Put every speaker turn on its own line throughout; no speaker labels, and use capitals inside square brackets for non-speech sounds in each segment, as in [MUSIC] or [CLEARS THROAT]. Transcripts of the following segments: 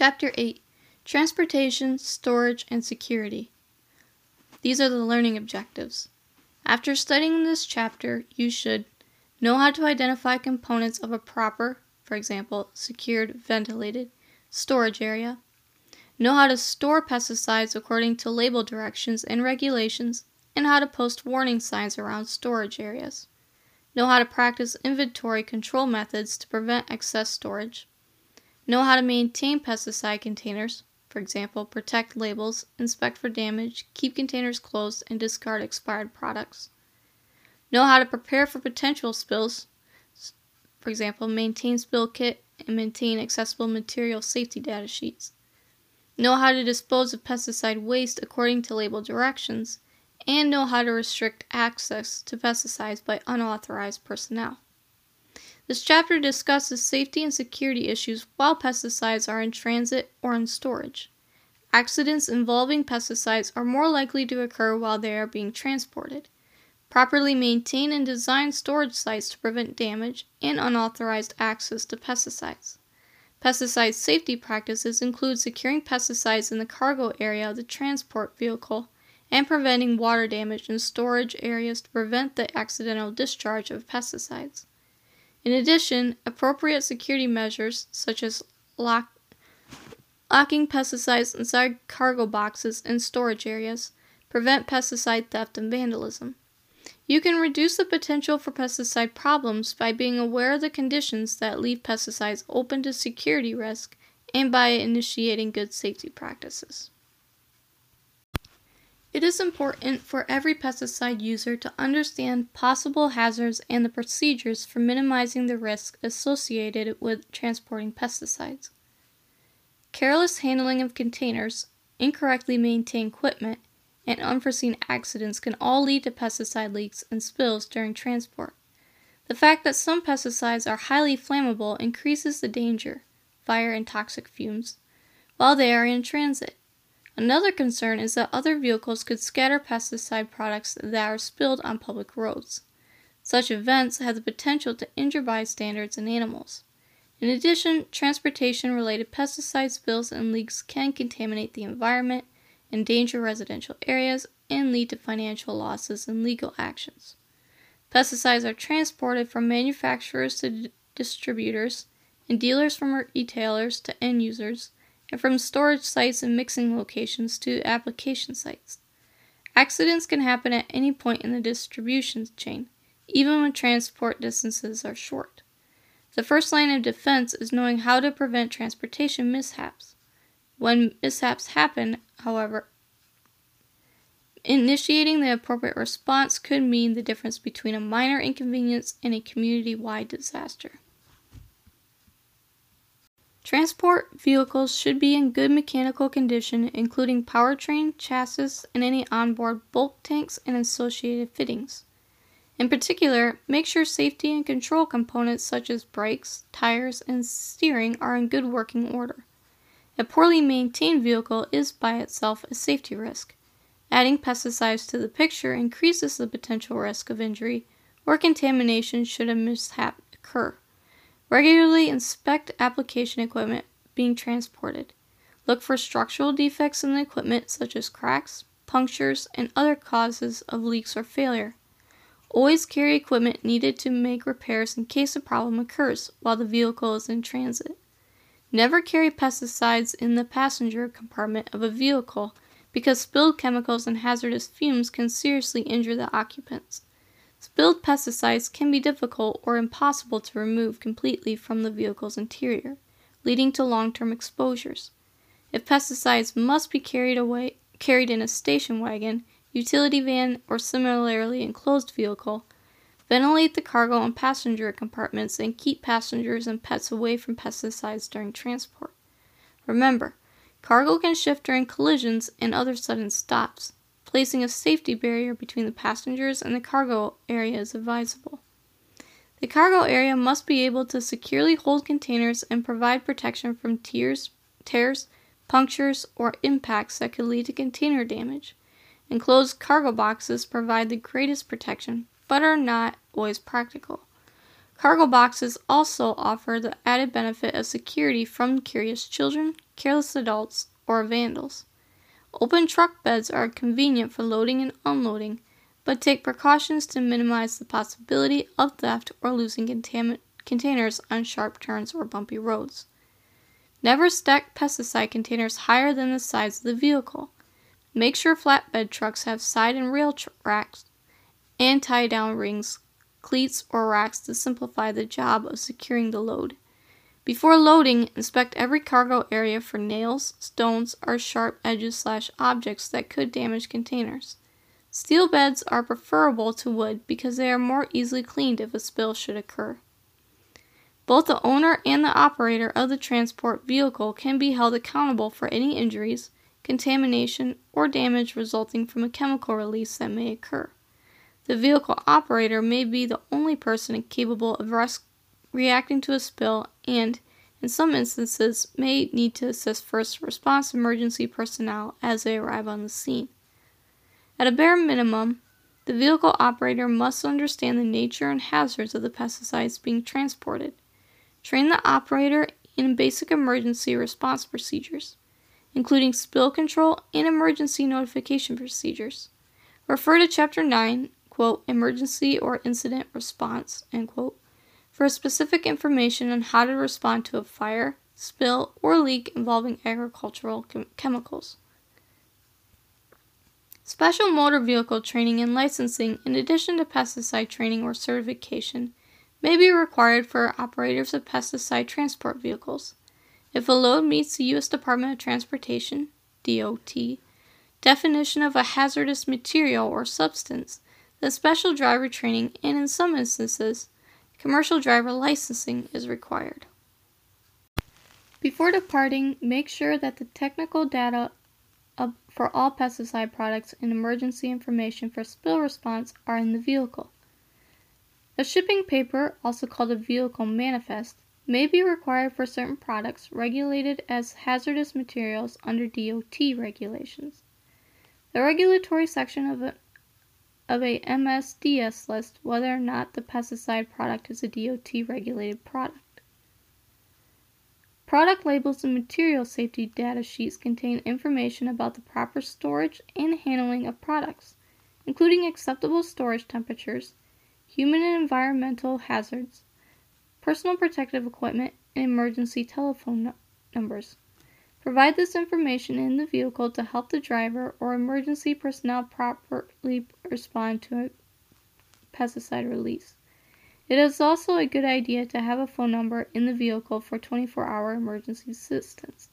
Chapter 8 Transportation, Storage, and Security. These are the learning objectives. After studying this chapter, you should know how to identify components of a proper, for example, secured, ventilated, storage area, know how to store pesticides according to label directions and regulations, and how to post warning signs around storage areas, know how to practice inventory control methods to prevent excess storage, know how to maintain pesticide containers, for example, protect labels, inspect for damage, keep containers closed, and discard expired products. Know how to prepare for potential spills, for example, maintain spill kit and maintain accessible material safety data sheets. Know how to dispose of pesticide waste according to label directions, and know how to restrict access to pesticides by unauthorized personnel. This chapter discusses safety and security issues while pesticides are in transit or in storage. Accidents involving pesticides are more likely to occur while they are being transported. Properly maintain and design storage sites to prevent damage and unauthorized access to pesticides. Pesticide safety practices include securing pesticides in the cargo area of the transport vehicle and preventing water damage in storage areas to prevent the accidental discharge of pesticides. In addition, appropriate security measures, such as lock, locking pesticides inside cargo boxes and storage areas, prevent pesticide theft and vandalism. You can reduce the potential for pesticide problems by being aware of the conditions that leave pesticides open to security risk and by initiating good safety practices. It is important for every pesticide user to understand possible hazards and the procedures for minimizing the risk associated with transporting pesticides. Careless handling of containers, incorrectly maintained equipment, and unforeseen accidents can all lead to pesticide leaks and spills during transport. The fact that some pesticides are highly flammable increases the danger, fire, and toxic fumes, while they are in transit. Another concern is that other vehicles could scatter pesticide products that are spilled on public roads. Such events have the potential to injure bystanders and animals. In addition, transportation related pesticide spills and leaks can contaminate the environment, endanger residential areas, and lead to financial losses and legal actions. Pesticides are transported from manufacturers to d- distributors, and dealers from retailers to end users and from storage sites and mixing locations to application sites. Accidents can happen at any point in the distribution chain, even when transport distances are short. The first line of defense is knowing how to prevent transportation mishaps. When mishaps happen, however, initiating the appropriate response could mean the difference between a minor inconvenience and a community wide disaster. Transport vehicles should be in good mechanical condition, including powertrain, chassis, and any onboard bulk tanks and associated fittings. In particular, make sure safety and control components such as brakes, tires, and steering are in good working order. A poorly maintained vehicle is by itself a safety risk. Adding pesticides to the picture increases the potential risk of injury or contamination should a mishap occur. Regularly inspect application equipment being transported. Look for structural defects in the equipment, such as cracks, punctures, and other causes of leaks or failure. Always carry equipment needed to make repairs in case a problem occurs while the vehicle is in transit. Never carry pesticides in the passenger compartment of a vehicle because spilled chemicals and hazardous fumes can seriously injure the occupants. Spilled pesticides can be difficult or impossible to remove completely from the vehicle's interior, leading to long-term exposures. If pesticides must be carried away carried in a station wagon, utility van, or similarly enclosed vehicle, ventilate the cargo and passenger compartments and keep passengers and pets away from pesticides during transport. Remember, cargo can shift during collisions and other sudden stops. Placing a safety barrier between the passengers and the cargo area is advisable. The cargo area must be able to securely hold containers and provide protection from tears, tears, punctures, or impacts that could lead to container damage. Enclosed cargo boxes provide the greatest protection, but are not always practical. Cargo boxes also offer the added benefit of security from curious children, careless adults, or vandals. Open truck beds are convenient for loading and unloading, but take precautions to minimize the possibility of theft or losing containers on sharp turns or bumpy roads. Never stack pesticide containers higher than the size of the vehicle. Make sure flatbed trucks have side and rail racks and tie down rings, cleats, or racks to simplify the job of securing the load. Before loading, inspect every cargo area for nails, stones, or sharp edges slash objects that could damage containers. Steel beds are preferable to wood because they are more easily cleaned if a spill should occur. Both the owner and the operator of the transport vehicle can be held accountable for any injuries, contamination, or damage resulting from a chemical release that may occur. The vehicle operator may be the only person capable of res- reacting to a spill and, in some instances, may need to assist first response emergency personnel as they arrive on the scene. At a bare minimum, the vehicle operator must understand the nature and hazards of the pesticides being transported. Train the operator in basic emergency response procedures, including spill control and emergency notification procedures. Refer to Chapter 9 quote, emergency or incident response, end quote, for specific information on how to respond to a fire, spill, or leak involving agricultural chem- chemicals. Special motor vehicle training and licensing, in addition to pesticide training or certification, may be required for operators of pesticide transport vehicles. If a load meets the U.S. Department of Transportation DOT definition of a hazardous material or substance, the special driver training and, in some instances, commercial driver licensing is required. Before departing, make sure that the technical data for all pesticide products and emergency information for spill response are in the vehicle. A shipping paper, also called a vehicle manifest, may be required for certain products regulated as hazardous materials under DOT regulations. The regulatory section of of a MSDS list whether or not the pesticide product is a DOT regulated product. Product labels and material safety data sheets contain information about the proper storage and handling of products, including acceptable storage temperatures, human and environmental hazards, personal protective equipment, and emergency telephone no- numbers. Provide this information in the vehicle to help the driver or emergency personnel properly respond to a pesticide release. It is also a good idea to have a phone number in the vehicle for 24 hour emergency assistance.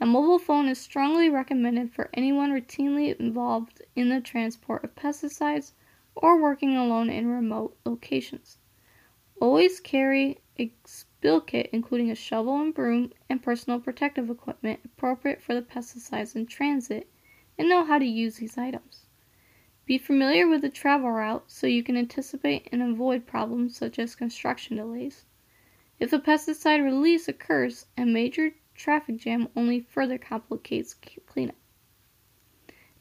A mobile phone is strongly recommended for anyone routinely involved in the transport of pesticides or working alone in remote locations. Always carry a spill kit including a shovel and broom and personal protective equipment appropriate for the pesticides in transit and know how to use these items. Be familiar with the travel route so you can anticipate and avoid problems such as construction delays. If a pesticide release occurs, a major traffic jam only further complicates cleanup.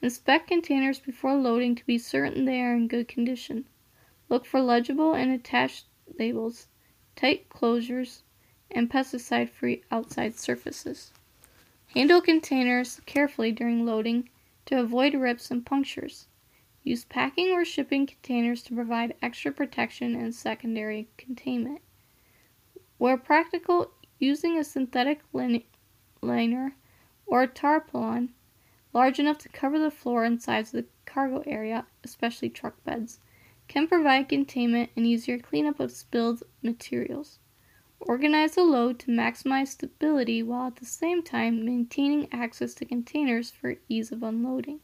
Inspect containers before loading to be certain they are in good condition. Look for legible and attached labels tight closures, and pesticide free outside surfaces. Handle containers carefully during loading to avoid rips and punctures. Use packing or shipping containers to provide extra protection and secondary containment. Where practical, using a synthetic liner or a tarpaulin large enough to cover the floor and sides of the cargo area, especially truck beds, can provide containment and easier cleanup of spilled materials. Organize the load to maximize stability while at the same time maintaining access to containers for ease of unloading.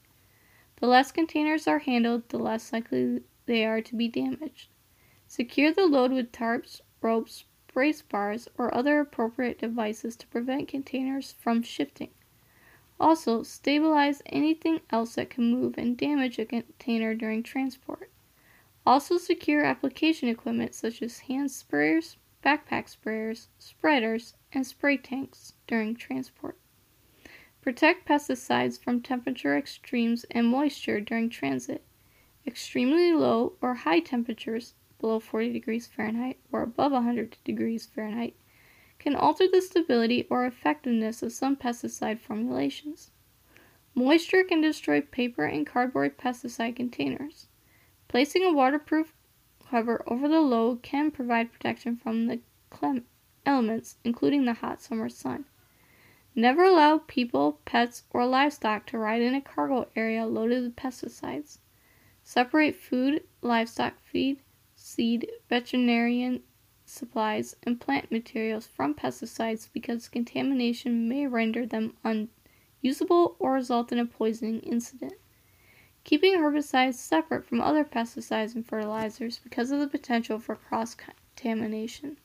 The less containers are handled, the less likely they are to be damaged. Secure the load with tarps, ropes, brace bars, or other appropriate devices to prevent containers from shifting. Also, stabilize anything else that can move and damage a container during transport. Also secure application equipment such as hand sprayers, backpack sprayers, spreaders, and spray tanks during transport. Protect pesticides from temperature extremes and moisture during transit. Extremely low or high temperatures below 40 degrees Fahrenheit or above 100 degrees Fahrenheit can alter the stability or effectiveness of some pesticide formulations. Moisture can destroy paper and cardboard pesticide containers. Placing a waterproof cover over the load can provide protection from the elements, including the hot summer sun. Never allow people, pets, or livestock to ride in a cargo area loaded with pesticides. Separate food, livestock feed, seed, veterinarian supplies, and plant materials from pesticides because contamination may render them unusable or result in a poisoning incident. Keeping herbicides separate from other pesticides and fertilizers because of the potential for cross contamination.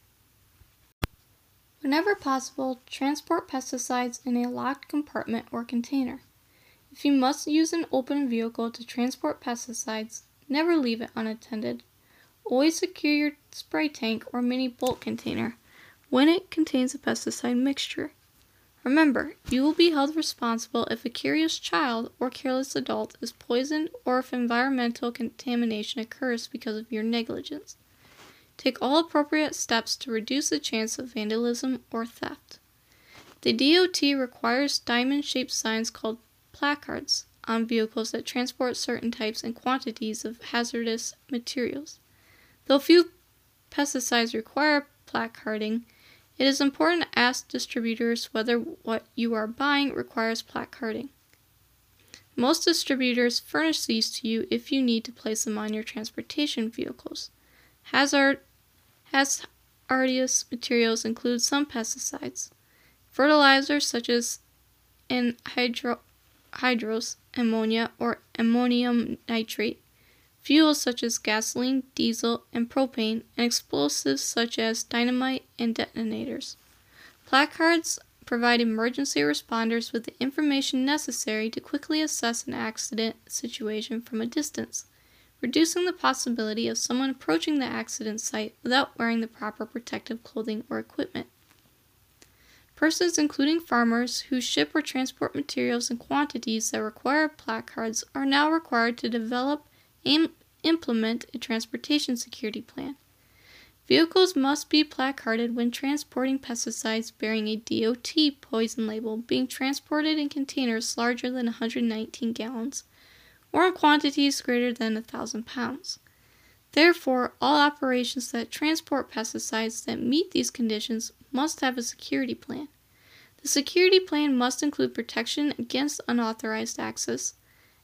Whenever possible, transport pesticides in a locked compartment or container. If you must use an open vehicle to transport pesticides, never leave it unattended. Always secure your spray tank or mini bulk container when it contains a pesticide mixture. Remember, you will be held responsible if a curious child or careless adult is poisoned or if environmental contamination occurs because of your negligence. Take all appropriate steps to reduce the chance of vandalism or theft. The DOT requires diamond shaped signs called placards on vehicles that transport certain types and quantities of hazardous materials. Though few pesticides require placarding, it is important to ask distributors whether what you are buying requires placarding. Most distributors furnish these to you if you need to place them on your transportation vehicles. Hazard, hazardous materials include some pesticides. Fertilizers such as anhydrous ammonia or ammonium nitrate, fuels such as gasoline, diesel, and propane, and explosives such as dynamite and detonators. Placards provide emergency responders with the information necessary to quickly assess an accident situation from a distance reducing the possibility of someone approaching the accident site without wearing the proper protective clothing or equipment. Persons, including farmers, who ship or transport materials in quantities that require placards are now required to develop implement a transportation security plan. Vehicles must be placarded when transporting pesticides bearing a DOT poison label being transported in containers larger than 119 gallons or in quantities greater than a thousand pounds. Therefore, all operations that transport pesticides that meet these conditions must have a security plan. The security plan must include protection against unauthorized access,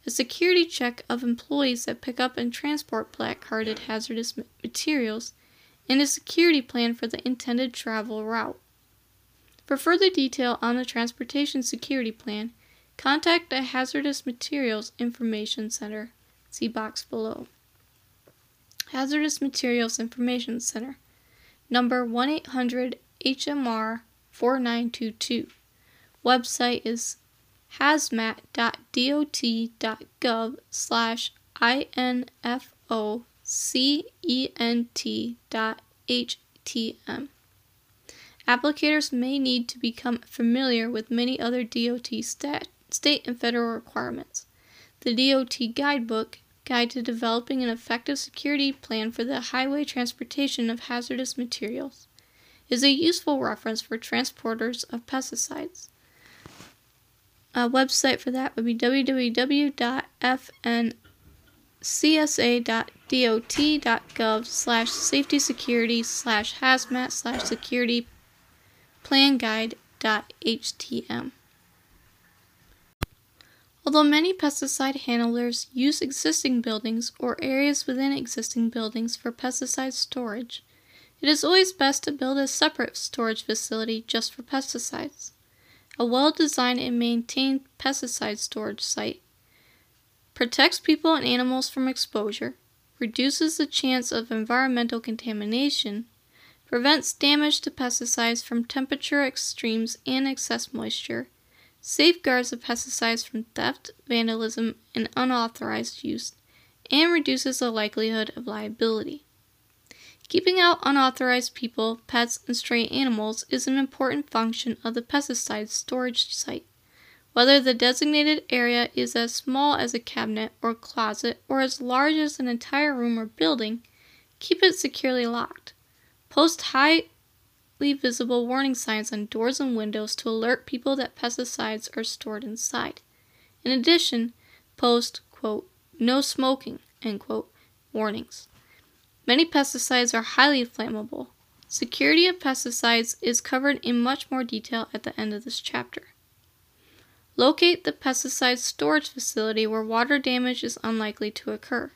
a security check of employees that pick up and transport placarded hazardous materials, and a security plan for the intended travel route. For further detail on the Transportation Security Plan, Contact the Hazardous Materials Information Center. See box below. Hazardous Materials Information Center. Number 1 800 HMR 4922. Website is hazmat.dot.gov slash infocent.htm. Applicators may need to become familiar with many other DOT stat state and federal requirements. The DOT Guidebook, Guide to Developing an Effective Security Plan for the Highway Transportation of Hazardous Materials, is a useful reference for transporters of pesticides. A website for that would be www.fmcsa.dot.gov slash safety security slash hazmat slash security plan guide dot htm. Although many pesticide handlers use existing buildings or areas within existing buildings for pesticide storage, it is always best to build a separate storage facility just for pesticides. A well designed and maintained pesticide storage site protects people and animals from exposure, reduces the chance of environmental contamination, prevents damage to pesticides from temperature extremes and excess moisture safeguards the pesticides from theft, vandalism, and unauthorized use, and reduces the likelihood of liability. Keeping out unauthorized people, pets, and stray animals is an important function of the pesticide storage site. Whether the designated area is as small as a cabinet or closet or as large as an entire room or building, keep it securely locked. Post highly visible warning signs on doors and windows to alert people that pesticides are stored inside. In addition, post, quote, no smoking, end quote, warnings. Many pesticides are highly flammable. Security of pesticides is covered in much more detail at the end of this chapter. Locate the pesticide storage facility where water damage is unlikely to occur.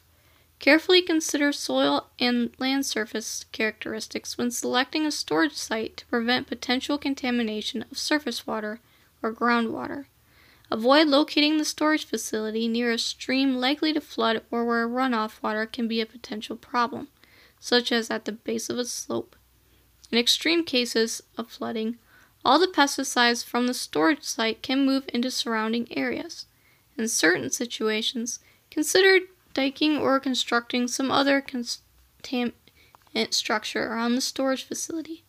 Carefully consider soil and land surface characteristics when selecting a storage site to prevent potential contamination of surface water or groundwater. Avoid locating the storage facility near a stream likely to flood or where runoff water can be a potential problem, such as at the base of a slope. In extreme cases of flooding, all the pesticides from the storage site can move into surrounding areas. In certain situations, consider diking or constructing some other contaminant structure around the storage facility.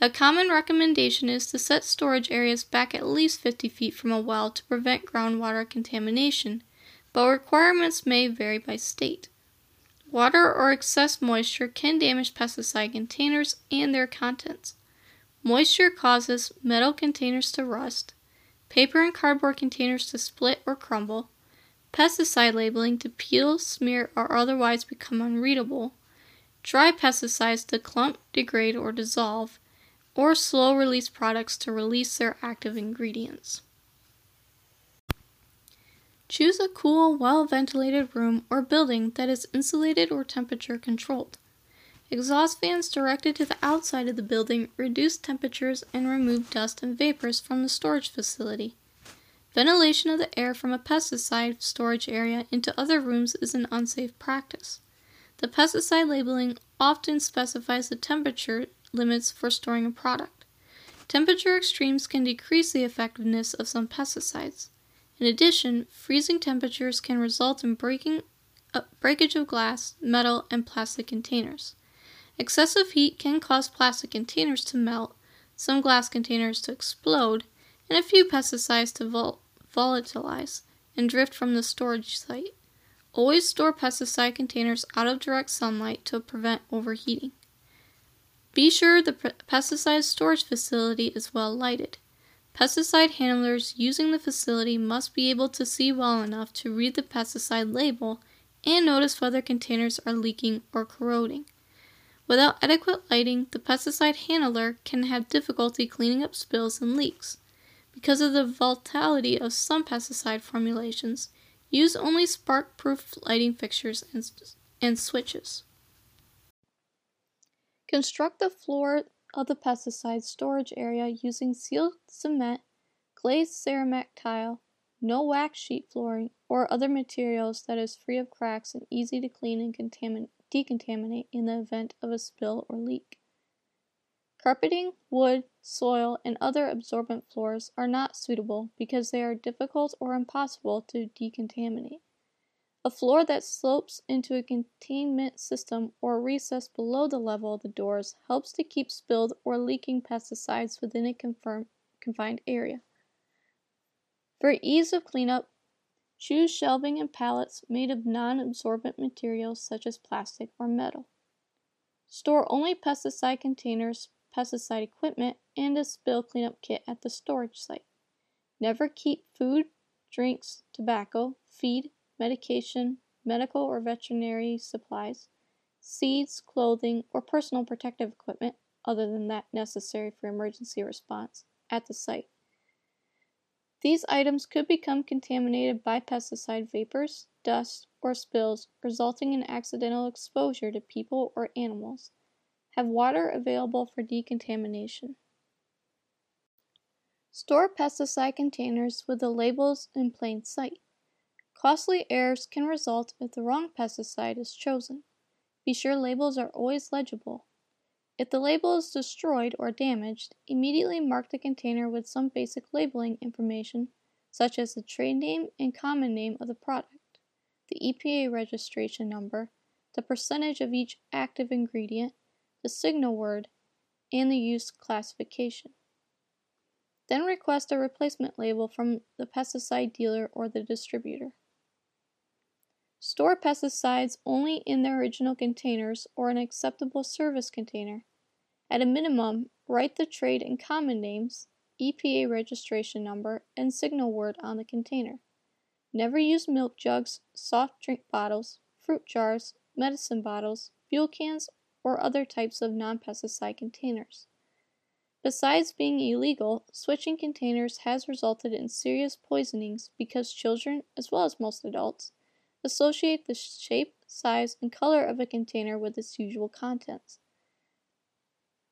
A common recommendation is to set storage areas back at least 50 feet from a well to prevent groundwater contamination, but requirements may vary by state. Water or excess moisture can damage pesticide containers and their contents. Moisture causes metal containers to rust, paper and cardboard containers to split or crumble, pesticide labeling to peel, smear, or otherwise become unreadable, dry pesticides to clump, degrade, or dissolve, or slow release products to release their active ingredients. Choose a cool, well ventilated room or building that is insulated or temperature controlled. Exhaust fans directed to the outside of the building reduce temperatures and remove dust and vapors from the storage facility. Ventilation of the air from a pesticide storage area into other rooms is an unsafe practice. The pesticide labeling often specifies the temperature limits for storing a product. Temperature extremes can decrease the effectiveness of some pesticides. In addition, freezing temperatures can result in breaking, uh, breakage of glass, metal, and plastic containers. Excessive heat can cause plastic containers to melt, some glass containers to explode, and a few pesticides to vol- volatilize and drift from the storage site. Always store pesticide containers out of direct sunlight to prevent overheating. Be sure the pesticide storage facility is well lighted. Pesticide handlers using the facility must be able to see well enough to read the pesticide label and notice whether containers are leaking or corroding. Without adequate lighting, the pesticide handler can have difficulty cleaning up spills and leaks. Because of the volatility of some pesticide formulations, use only spark proof lighting fixtures and, and switches. Construct the floor of the pesticide storage area using sealed cement, glazed ceramic tile, no wax sheet flooring, or other materials that is free of cracks and easy to clean and decontaminate in the event of a spill or leak. Carpeting, wood, soil, and other absorbent floors are not suitable because they are difficult or impossible to decontaminate. A floor that slopes into a containment system or a recess below the level of the doors helps to keep spilled or leaking pesticides within a confined area. For ease of cleanup, choose shelving and pallets made of non absorbent materials such as plastic or metal. Store only pesticide containers pesticide equipment, and a spill cleanup kit at the storage site. Never keep food, drinks, tobacco, feed, medication, medical or veterinary supplies, seeds, clothing, or personal protective equipment, other than that necessary for emergency response, at the site. These items could become contaminated by pesticide vapors, dust, or spills, resulting in accidental exposure to people or animals. Have water available for decontamination. Store pesticide containers with the labels in plain sight. Costly errors can result if the wrong pesticide is chosen. Be sure labels are always legible. If the label is destroyed or damaged, immediately mark the container with some basic labeling information, such as the trade name and common name of the product, the EPA registration number, the percentage of each active ingredient, the signal word, and the use classification. Then request a replacement label from the pesticide dealer or the distributor. Store pesticides only in their original containers or an acceptable service container. At a minimum, write the trade and common names, EPA registration number, and signal word on the container. Never use milk jugs, soft drink bottles, fruit jars, medicine bottles, fuel cans, or other types of non pesticide containers. Besides being illegal, switching containers has resulted in serious poisonings because children, as well as most adults, associate the shape, size, and color of a container with its usual contents.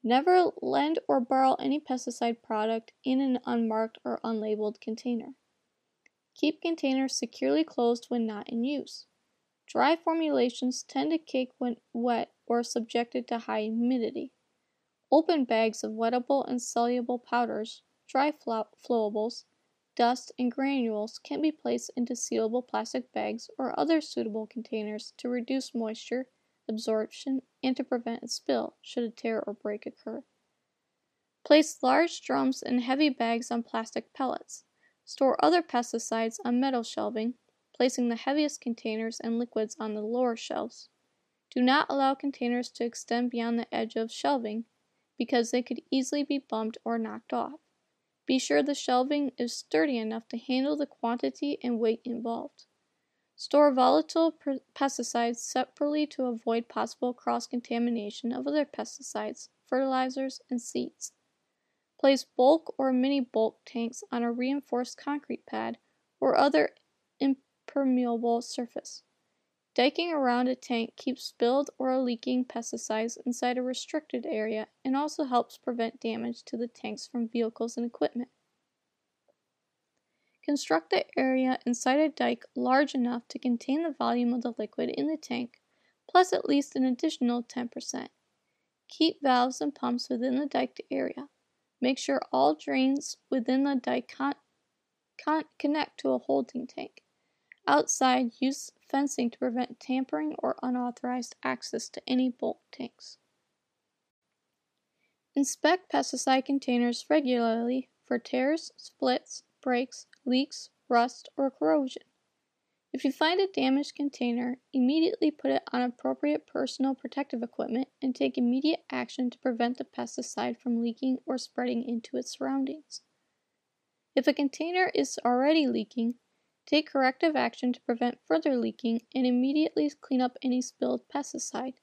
Never lend or borrow any pesticide product in an unmarked or unlabeled container. Keep containers securely closed when not in use. Dry formulations tend to cake when wet or subjected to high humidity. Open bags of wettable and soluble powders, dry flowables, dust, and granules can be placed into sealable plastic bags or other suitable containers to reduce moisture absorption and to prevent a spill should a tear or break occur. Place large drums and heavy bags on plastic pellets. Store other pesticides on metal shelving, placing the heaviest containers and liquids on the lower shelves. Do not allow containers to extend beyond the edge of shelving because they could easily be bumped or knocked off. Be sure the shelving is sturdy enough to handle the quantity and weight involved. Store volatile pesticides separately to avoid possible cross contamination of other pesticides, fertilizers, and seeds. Place bulk or mini bulk tanks on a reinforced concrete pad or other impermeable surface. Diking around a tank keeps spilled or leaking pesticides inside a restricted area and also helps prevent damage to the tanks from vehicles and equipment. Construct the area inside a dike large enough to contain the volume of the liquid in the tank, plus at least an additional 10%. Keep valves and pumps within the diked area. Make sure all drains within the dike con- con- connect to a holding tank. Outside, use fencing to prevent tampering or unauthorized access to any bulk tanks. Inspect pesticide containers regularly for tears, splits, breaks, leaks, rust, or corrosion. If you find a damaged container, immediately put it on appropriate personal protective equipment and take immediate action to prevent the pesticide from leaking or spreading into its surroundings. If a container is already leaking, take corrective action to prevent further leaking and immediately clean up any spilled pesticide.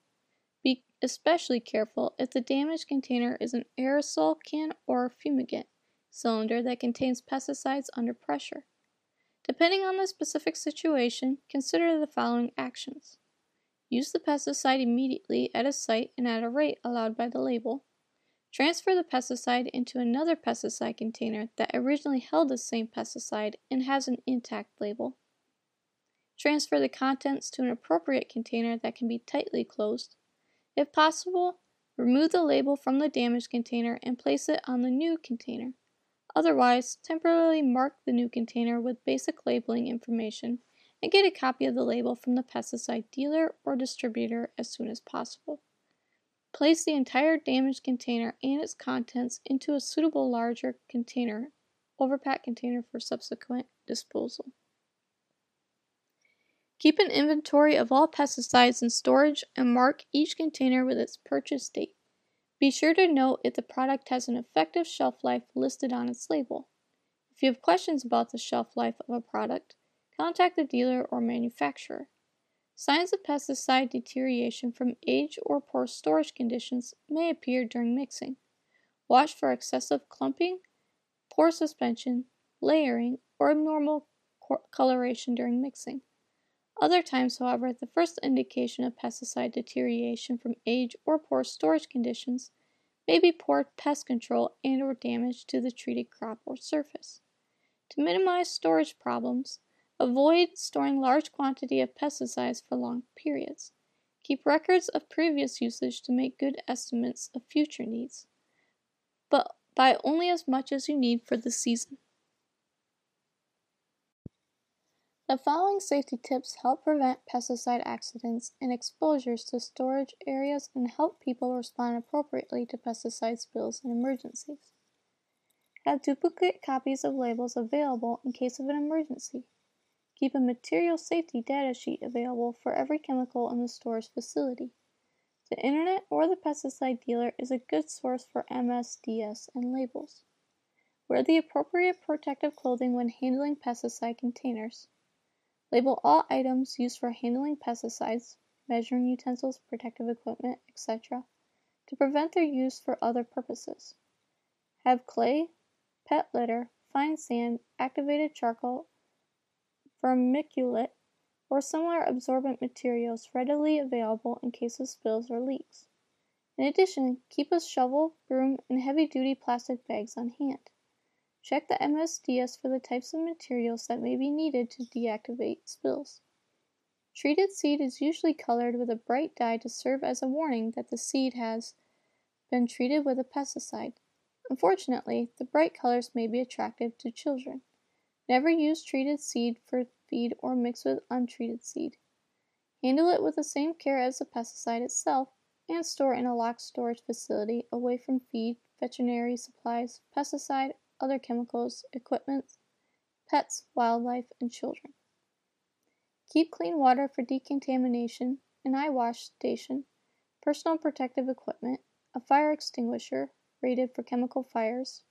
Be especially careful if the damaged container is an aerosol can or fumigant cylinder that contains pesticides under pressure. Depending on the specific situation, consider the following actions. Use the pesticide immediately at a site and at a rate allowed by the label. Transfer the pesticide into another pesticide container that originally held the same pesticide and has an intact label. Transfer the contents to an appropriate container that can be tightly closed. If possible, remove the label from the damaged container and place it on the new container. Otherwise, temporarily mark the new container with basic labeling information and get a copy of the label from the pesticide dealer or distributor as soon as possible. Place the entire damaged container and its contents into a suitable larger container, overpack container for subsequent disposal. Keep an inventory of all pesticides in storage and mark each container with its purchase date. Be sure to note if the product has an effective shelf life listed on its label. If you have questions about the shelf life of a product, contact the dealer or manufacturer. Signs of pesticide deterioration from age or poor storage conditions may appear during mixing. Watch for excessive clumping, poor suspension, layering, or abnormal coloration during mixing. Other times, however, the first indication of pesticide deterioration from age or poor storage conditions may be poor pest control and or damage to the treated crop or surface. To minimize storage problems, avoid storing large quantity of pesticides for long periods. Keep records of previous usage to make good estimates of future needs, but buy only as much as you need for the season. The following safety tips help prevent pesticide accidents and exposures to storage areas and help people respond appropriately to pesticide spills and emergencies. Have duplicate copies of labels available in case of an emergency. Keep a material safety data sheet available for every chemical in the store's facility. The internet or the pesticide dealer is a good source for MSDS and labels. Wear the appropriate protective clothing when handling pesticide containers. Label all items used for handling pesticides, measuring utensils, protective equipment, etc., to prevent their use for other purposes. Have clay, pet litter, fine sand, activated charcoal, vermiculite, or similar absorbent materials readily available in case of spills or leaks. In addition, keep a shovel, broom, and heavy-duty plastic bags on hand. Check the MSDS for the types of materials that may be needed to deactivate spills. Treated seed is usually colored with a bright dye to serve as a warning that the seed has been treated with a pesticide. Unfortunately, the bright colors may be attractive to children. Never use treated seed for feed or mix with untreated seed. Handle it with the same care as the pesticide itself and store in a locked storage facility away from feed, veterinary supplies, pesticide, other chemicals, equipment, pets, wildlife, and children. Keep clean water for decontamination, an eye wash station, personal protective equipment, a fire extinguisher rated for chemical fires,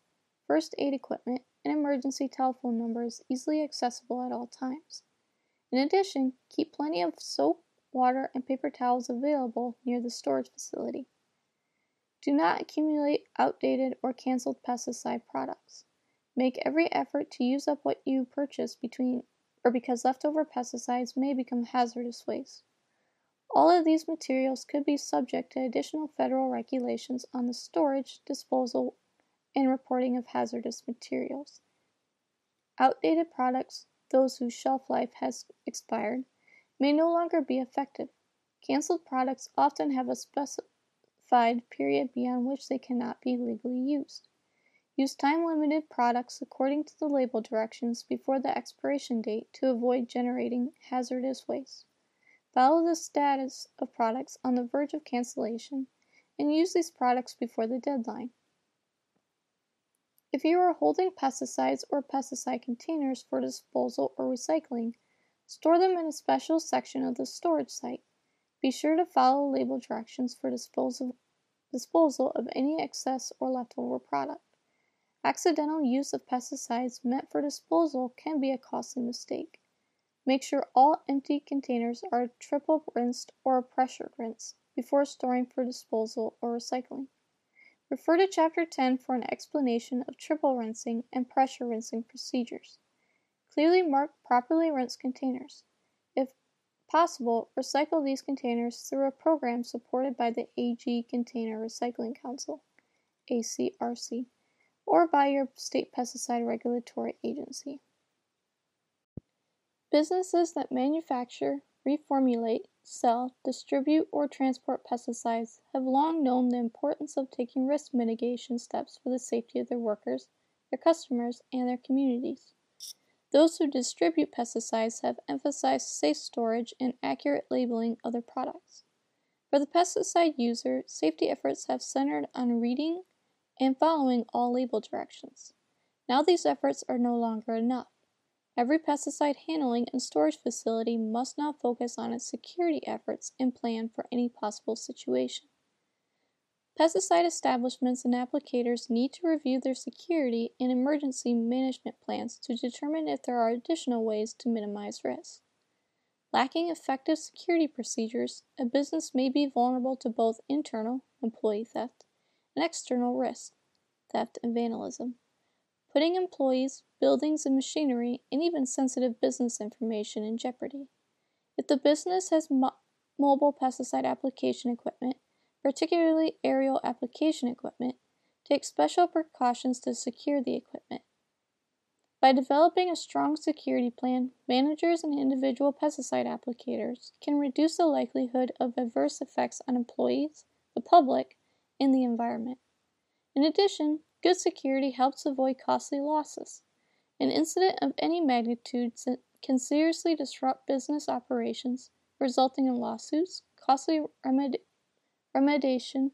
first aid equipment, and emergency telephone numbers easily accessible at all times. In addition, keep plenty of soap, water, and paper towels available near the storage facility. Do not accumulate outdated or canceled pesticide products. Make every effort to use up what you purchase between or because leftover pesticides may become hazardous waste. All of these materials could be subject to additional federal regulations on the storage, disposal, and reporting of hazardous materials. Outdated products, those whose shelf life has expired, may no longer be effective. Canceled products often have a specified period beyond which they cannot be legally used. Use time limited products according to the label directions before the expiration date to avoid generating hazardous waste. Follow the status of products on the verge of cancellation and use these products before the deadline. If you are holding pesticides or pesticide containers for disposal or recycling, store them in a special section of the storage site. Be sure to follow label directions for disposal, disposal of any excess or leftover product. Accidental use of pesticides meant for disposal can be a costly mistake. Make sure all empty containers are triple rinsed or pressure rinsed before storing for disposal or recycling. Refer to Chapter 10 for an explanation of triple rinsing and pressure rinsing procedures. Clearly mark properly rinsed containers. If possible, recycle these containers through a program supported by the AG Container Recycling Council ACRC, or by your state pesticide regulatory agency. Businesses that manufacture, reformulate, sell, distribute, or transport pesticides have long known the importance of taking risk mitigation steps for the safety of their workers, their customers, and their communities. Those who distribute pesticides have emphasized safe storage and accurate labeling of their products. For the pesticide user, safety efforts have centered on reading and following all label directions. Now these efforts are no longer enough. Every pesticide handling and storage facility must now focus on its security efforts and plan for any possible situation. Pesticide establishments and applicators need to review their security and emergency management plans to determine if there are additional ways to minimize risk. Lacking effective security procedures, a business may be vulnerable to both internal employee theft and external risk theft and vandalism, putting employees, buildings, and machinery, and even sensitive business information in jeopardy. If the business has mo- mobile pesticide application equipment, particularly aerial application equipment, take special precautions to secure the equipment. By developing a strong security plan, managers and individual pesticide applicators can reduce the likelihood of adverse effects on employees, the public, and the environment. In addition, good security helps avoid costly losses. An incident of any magnitude can seriously disrupt business operations, resulting in lawsuits, costly remedi- remediation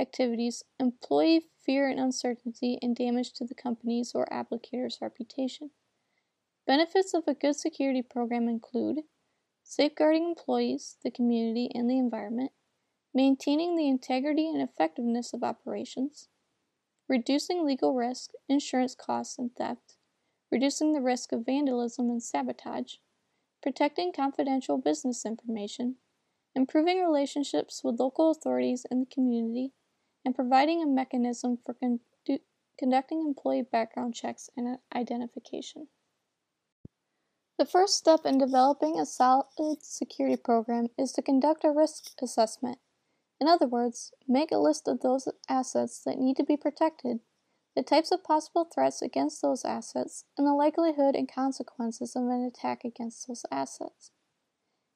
activities, employee fear and uncertainty, and damage to the company's or applicator's reputation. Benefits of a good security program include safeguarding employees, the community, and the environment, maintaining the integrity and effectiveness of operations, reducing legal risk, insurance costs, and theft, reducing the risk of vandalism and sabotage, protecting confidential business information, improving relationships with local authorities and the community, and providing a mechanism for con- conducting employee background checks and identification. The first step in developing a solid security program is to conduct a risk assessment. In other words, make a list of those assets that need to be protected, the types of possible threats against those assets, and the likelihood and consequences of an attack against those assets.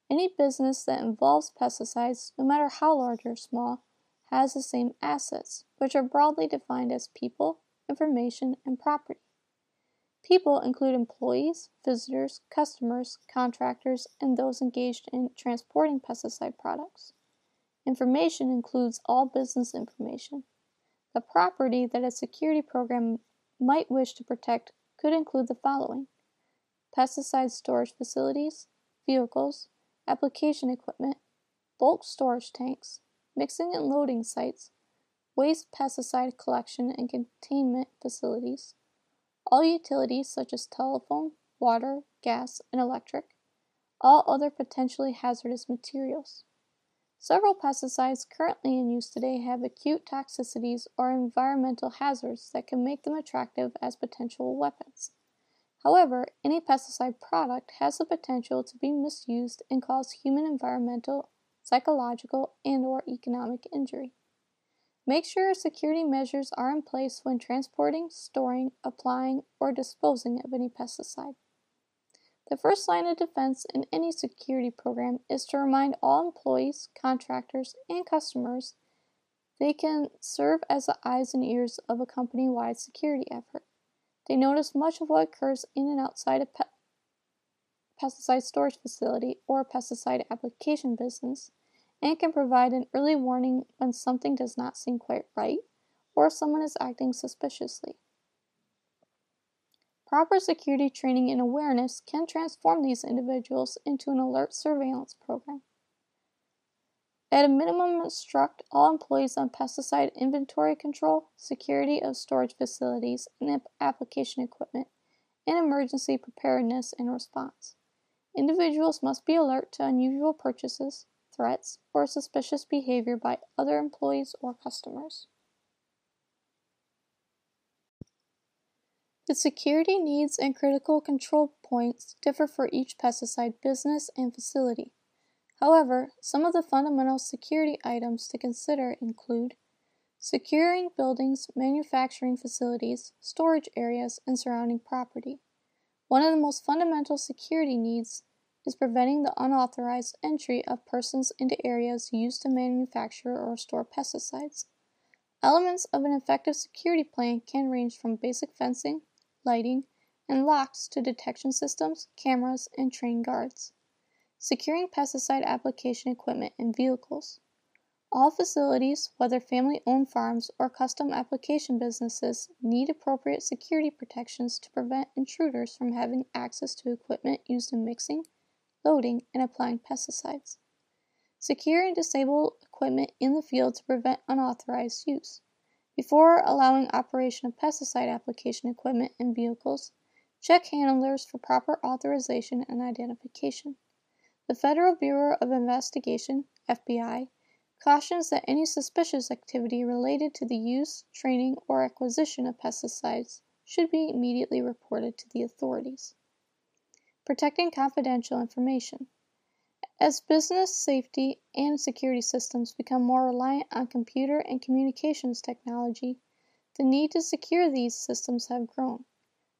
Any business that involves pesticides, no matter how large or small, has the same assets, which are broadly defined as people, information, and property. People include employees, visitors, customers, contractors, and those engaged in transporting pesticide products. Information includes all business information. The property that a security program might wish to protect could include the following pesticide storage facilities, vehicles, application equipment, bulk storage tanks, mixing and loading sites, waste pesticide collection and containment facilities, all utilities such as telephone, water, gas, and electric, all other potentially hazardous materials. Several pesticides currently in use today have acute toxicities or environmental hazards that can make them attractive as potential weapons. However, any pesticide product has the potential to be misused and cause human environmental, psychological, and or economic injury. Make sure security measures are in place when transporting, storing, applying, or disposing of any pesticide. The first line of defense in any security program is to remind all employees, contractors, and customers they can serve as the eyes and ears of a company wide security effort. They notice much of what occurs in and outside a pe- pesticide storage facility or pesticide application business and can provide an early warning when something does not seem quite right or someone is acting suspiciously. Proper security training and awareness can transform these individuals into an alert surveillance program. At a minimum, instruct all employees on pesticide inventory control, security of storage facilities and application equipment, and emergency preparedness and response. Individuals must be alert to unusual purchases, threats, or suspicious behavior by other employees or customers. The security needs and critical control points differ for each pesticide business and facility. However, some of the fundamental security items to consider include securing buildings, manufacturing facilities, storage areas, and surrounding property. One of the most fundamental security needs is preventing the unauthorized entry of persons into areas used to manufacture or store pesticides. Elements of an effective security plan can range from basic fencing, lighting, and locks to detection systems, cameras, and trained guards. Securing pesticide application equipment and vehicles. All facilities, whether family owned farms or custom application businesses, need appropriate security protections to prevent intruders from having access to equipment used in mixing, loading, and applying pesticides. Secure and disable equipment in the field to prevent unauthorized use. Before allowing operation of pesticide application equipment and vehicles, check handlers for proper authorization and identification. The Federal Bureau of Investigation, FBI, cautions that any suspicious activity related to the use, training, or acquisition of pesticides should be immediately reported to the authorities. Protecting confidential information. As business safety and security systems become more reliant on computer and communications technology, the need to secure these systems have grown.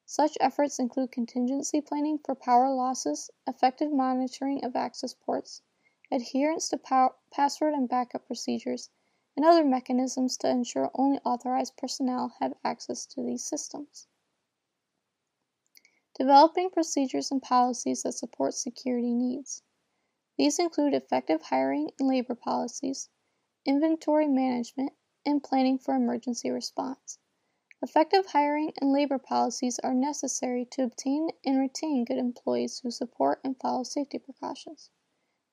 Such efforts include contingency planning for power losses, effective monitoring of access ports, adherence to power, password and backup procedures, and other mechanisms to ensure only authorized personnel have access to these systems. Developing procedures and policies that support security needs. These include effective hiring and labor policies, inventory management, and planning for emergency response. Effective hiring and labor policies are necessary to obtain and retain good employees who support and follow safety precautions.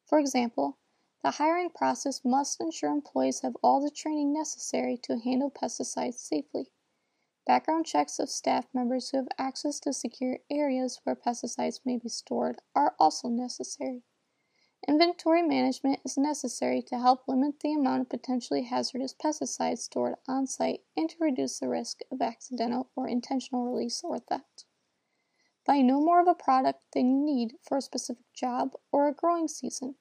For example, The hiring process must ensure employees have all the training necessary to handle pesticides safely. Background checks of staff members who have access to secure areas where pesticides may be stored are also necessary. Inventory management is necessary to help limit the amount of potentially hazardous pesticides stored on site and to reduce the risk of accidental or intentional release or theft. Buy no more of a product than you need for a specific job or a growing season.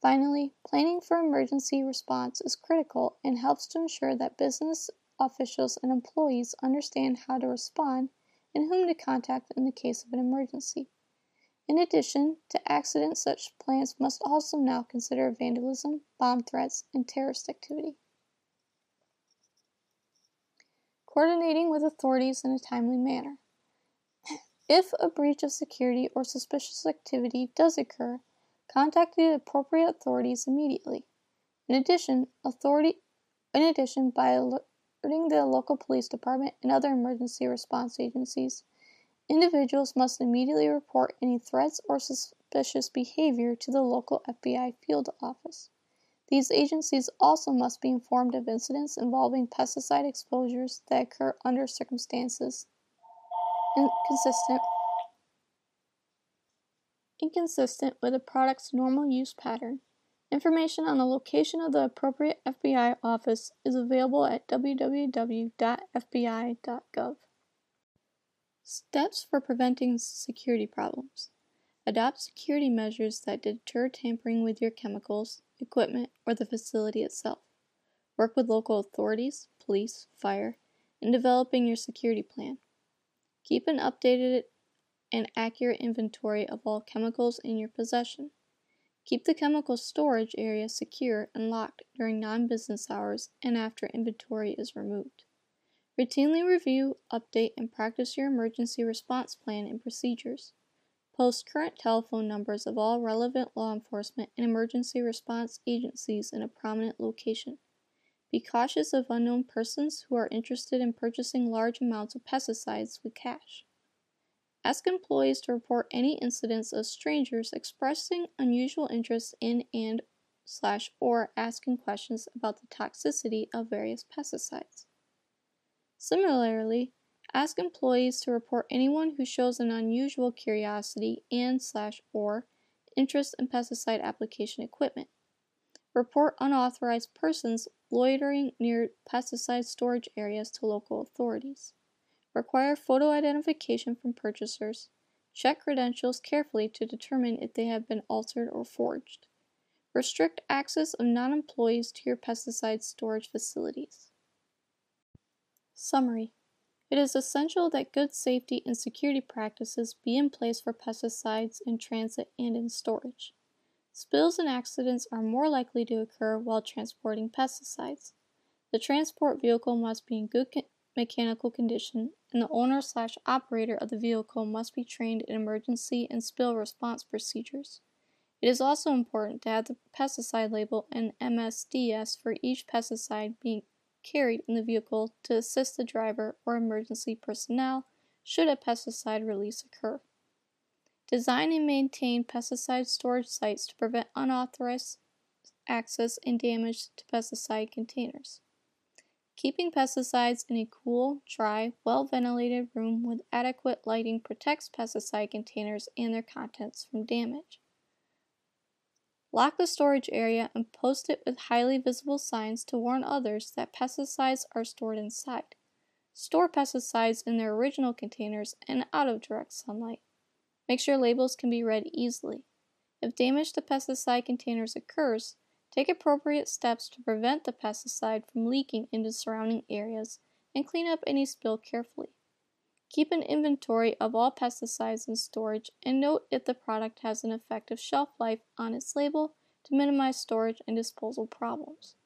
Finally, planning for emergency response is critical and helps to ensure that business officials and employees understand how to respond and whom to contact in the case of an emergency. In addition to accidents, such plans must also now consider vandalism, bomb threats, and terrorist activity. Coordinating with authorities in a timely manner. [COUGHS] If a breach of security or suspicious activity does occur, contact the appropriate authorities immediately. In addition, authority in addition by alerting the local police department and other emergency response agencies. Individuals must immediately report any threats or suspicious behavior to the local FBI field office. These agencies also must be informed of incidents involving pesticide exposures that occur under circumstances inconsistent inconsistent with a product's normal use pattern. Information on the location of the appropriate FBI office is available at www.fbi.gov. Steps for preventing security problems. Adopt security measures that deter tampering with your chemicals, equipment, or the facility itself. Work with local authorities, police, fire, in developing your security plan. Keep an updated and accurate inventory of all chemicals in your possession. Keep the chemical storage area secure and locked during non business hours and after inventory is removed. Routinely review, update, and practice your emergency response plan and procedures. Post current telephone numbers of all relevant law enforcement and emergency response agencies in a prominent location. Be cautious of unknown persons who are interested in purchasing large amounts of pesticides with cash. Ask employees to report any incidents of strangers expressing unusual interest in and slash or asking questions about the toxicity of various pesticides. Similarly, ask employees to report anyone who shows an unusual curiosity and slash or interest in pesticide application equipment. Report unauthorized persons loitering near pesticide storage areas to local authorities. Require photo identification from purchasers. Check credentials carefully to determine if they have been altered or forged. Restrict access of non employees to your pesticide storage facilities. Summary It is essential that good safety and security practices be in place for pesticides in transit and in storage. Spills and accidents are more likely to occur while transporting pesticides. The transport vehicle must be in good mechanical condition, and the owner slash operator of the vehicle must be trained in emergency and spill response procedures. It is also important to have the pesticide label and MSDS for each pesticide being carried in the vehicle to assist the driver or emergency personnel should a pesticide release occur. Design and maintain pesticide storage sites to prevent unauthorized access and damage to pesticide containers. Keeping pesticides in a cool, dry, well ventilated room with adequate lighting protects pesticide containers and their contents from damage. Lock the storage area and post it with highly visible signs to warn others that pesticides are stored inside. Store pesticides in their original containers and out of direct sunlight. Make sure labels can be read easily. If damage to pesticide containers occurs, Take appropriate steps to prevent the pesticide from leaking into surrounding areas and clean up any spill carefully. Keep an inventory of all pesticides in storage and note if the product has an effective shelf life on its label to minimize storage and disposal problems.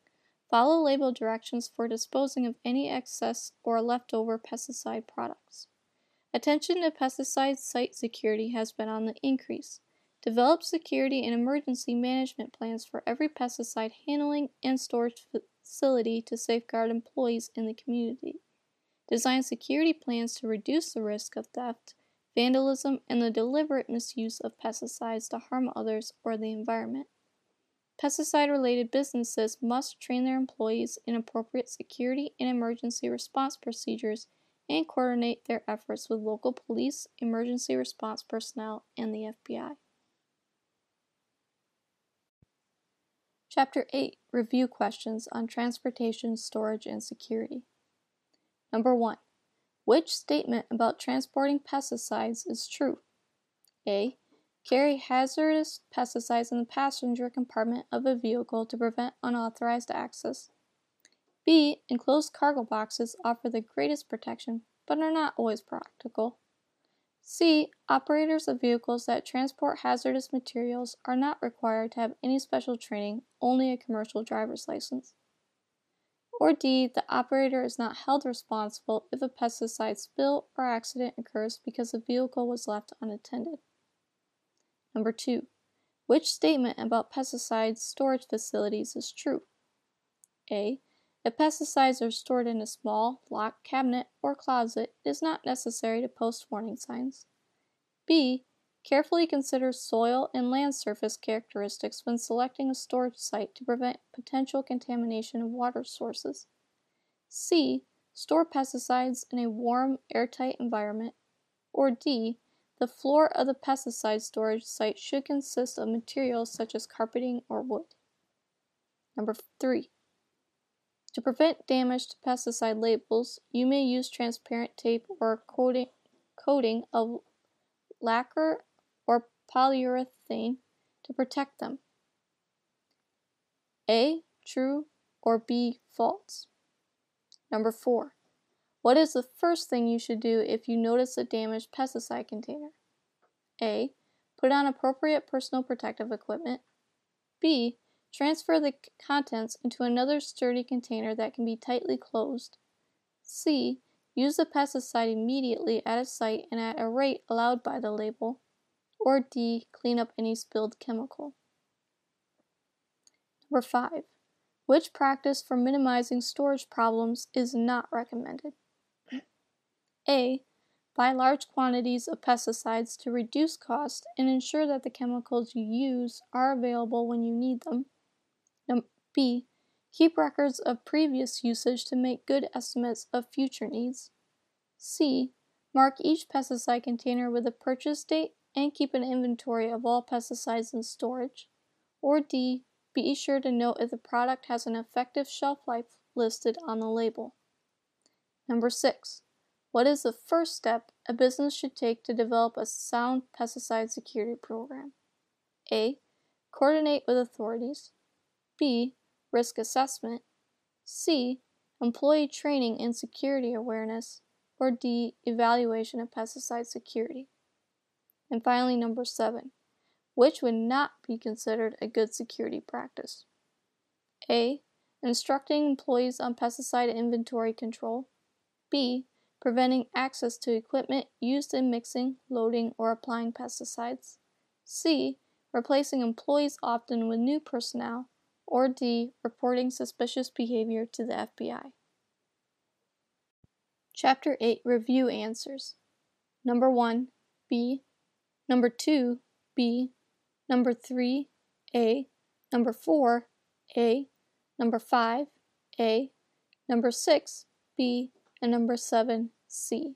Follow label directions for disposing of any excess or leftover pesticide products. Attention to pesticide site security has been on the increase. Develop security and emergency management plans for every pesticide handling and storage facility to safeguard employees in the community. Design security plans to reduce the risk of theft, vandalism, and the deliberate misuse of pesticides to harm others or the environment. pesticide related businesses must train their employees in appropriate security and emergency response procedures and coordinate their efforts with local police, emergency response personnel, and the FBI. Chapter 8 Review Questions on Transportation, Storage, and Security. Number 1. Which statement about transporting pesticides is true? A. Carry hazardous pesticides in the passenger compartment of a vehicle to prevent unauthorized access. B. Enclosed cargo boxes offer the greatest protection, but are not always practical. C. Operators of vehicles that transport hazardous materials are not required to have any special training, only a commercial driver's license. Or D. The operator is not held responsible if a pesticide spill or accident occurs because the vehicle was left unattended. Number 2. Which statement about pesticide storage facilities is true? A. If pesticides are stored in a small, locked cabinet or closet, it is not necessary to post warning signs. B. Carefully consider soil and land surface characteristics when selecting a storage site to prevent potential contamination of water sources. C. Store pesticides in a warm, airtight environment. Or D. The floor of the pesticide storage site should consist of materials such as carpeting or wood. Number 3. To prevent damage to pesticide labels, you may use transparent tape or a coating, coating of lacquer polyurethane to protect them. A. True or B. False. Number 4. What is the first thing you should do if you notice a damaged pesticide container? A. Put on appropriate personal protective equipment. B. Transfer the contents into another sturdy container that can be tightly closed. C. Use the pesticide immediately at a site and at a rate allowed by the label. Or D. Clean up any spilled chemical. Number 5. Which practice for minimizing storage problems is not recommended? [CLEARS THROAT] A. Buy large quantities of pesticides to reduce cost and ensure that the chemicals you use are available when you need them. B. Keep records of previous usage to make good estimates of future needs. C. Mark each pesticide container with a purchase date and keep an inventory of all pesticides in storage. Or D. Be sure to note if the product has an effective shelf life listed on the label. Number 6. What is the first step a business should take to develop a sound pesticide security program? A. Coordinate with authorities. B. Risk assessment. C. Employee training and security awareness. Or D. Evaluation of pesticide security. And finally, number seven. Which would not be considered a good security practice? A. Instructing employees on pesticide inventory control. B preventing access to equipment used in mixing, loading, or applying pesticides. C. Replacing employees often with new personnel. Or D. Reporting suspicious behavior to the FBI. Chapter 8 Review Answers Number 1 B. Number 2 B. Number 3 A. Number 4 A. Number 5 A. Number 6 B and number 7, C.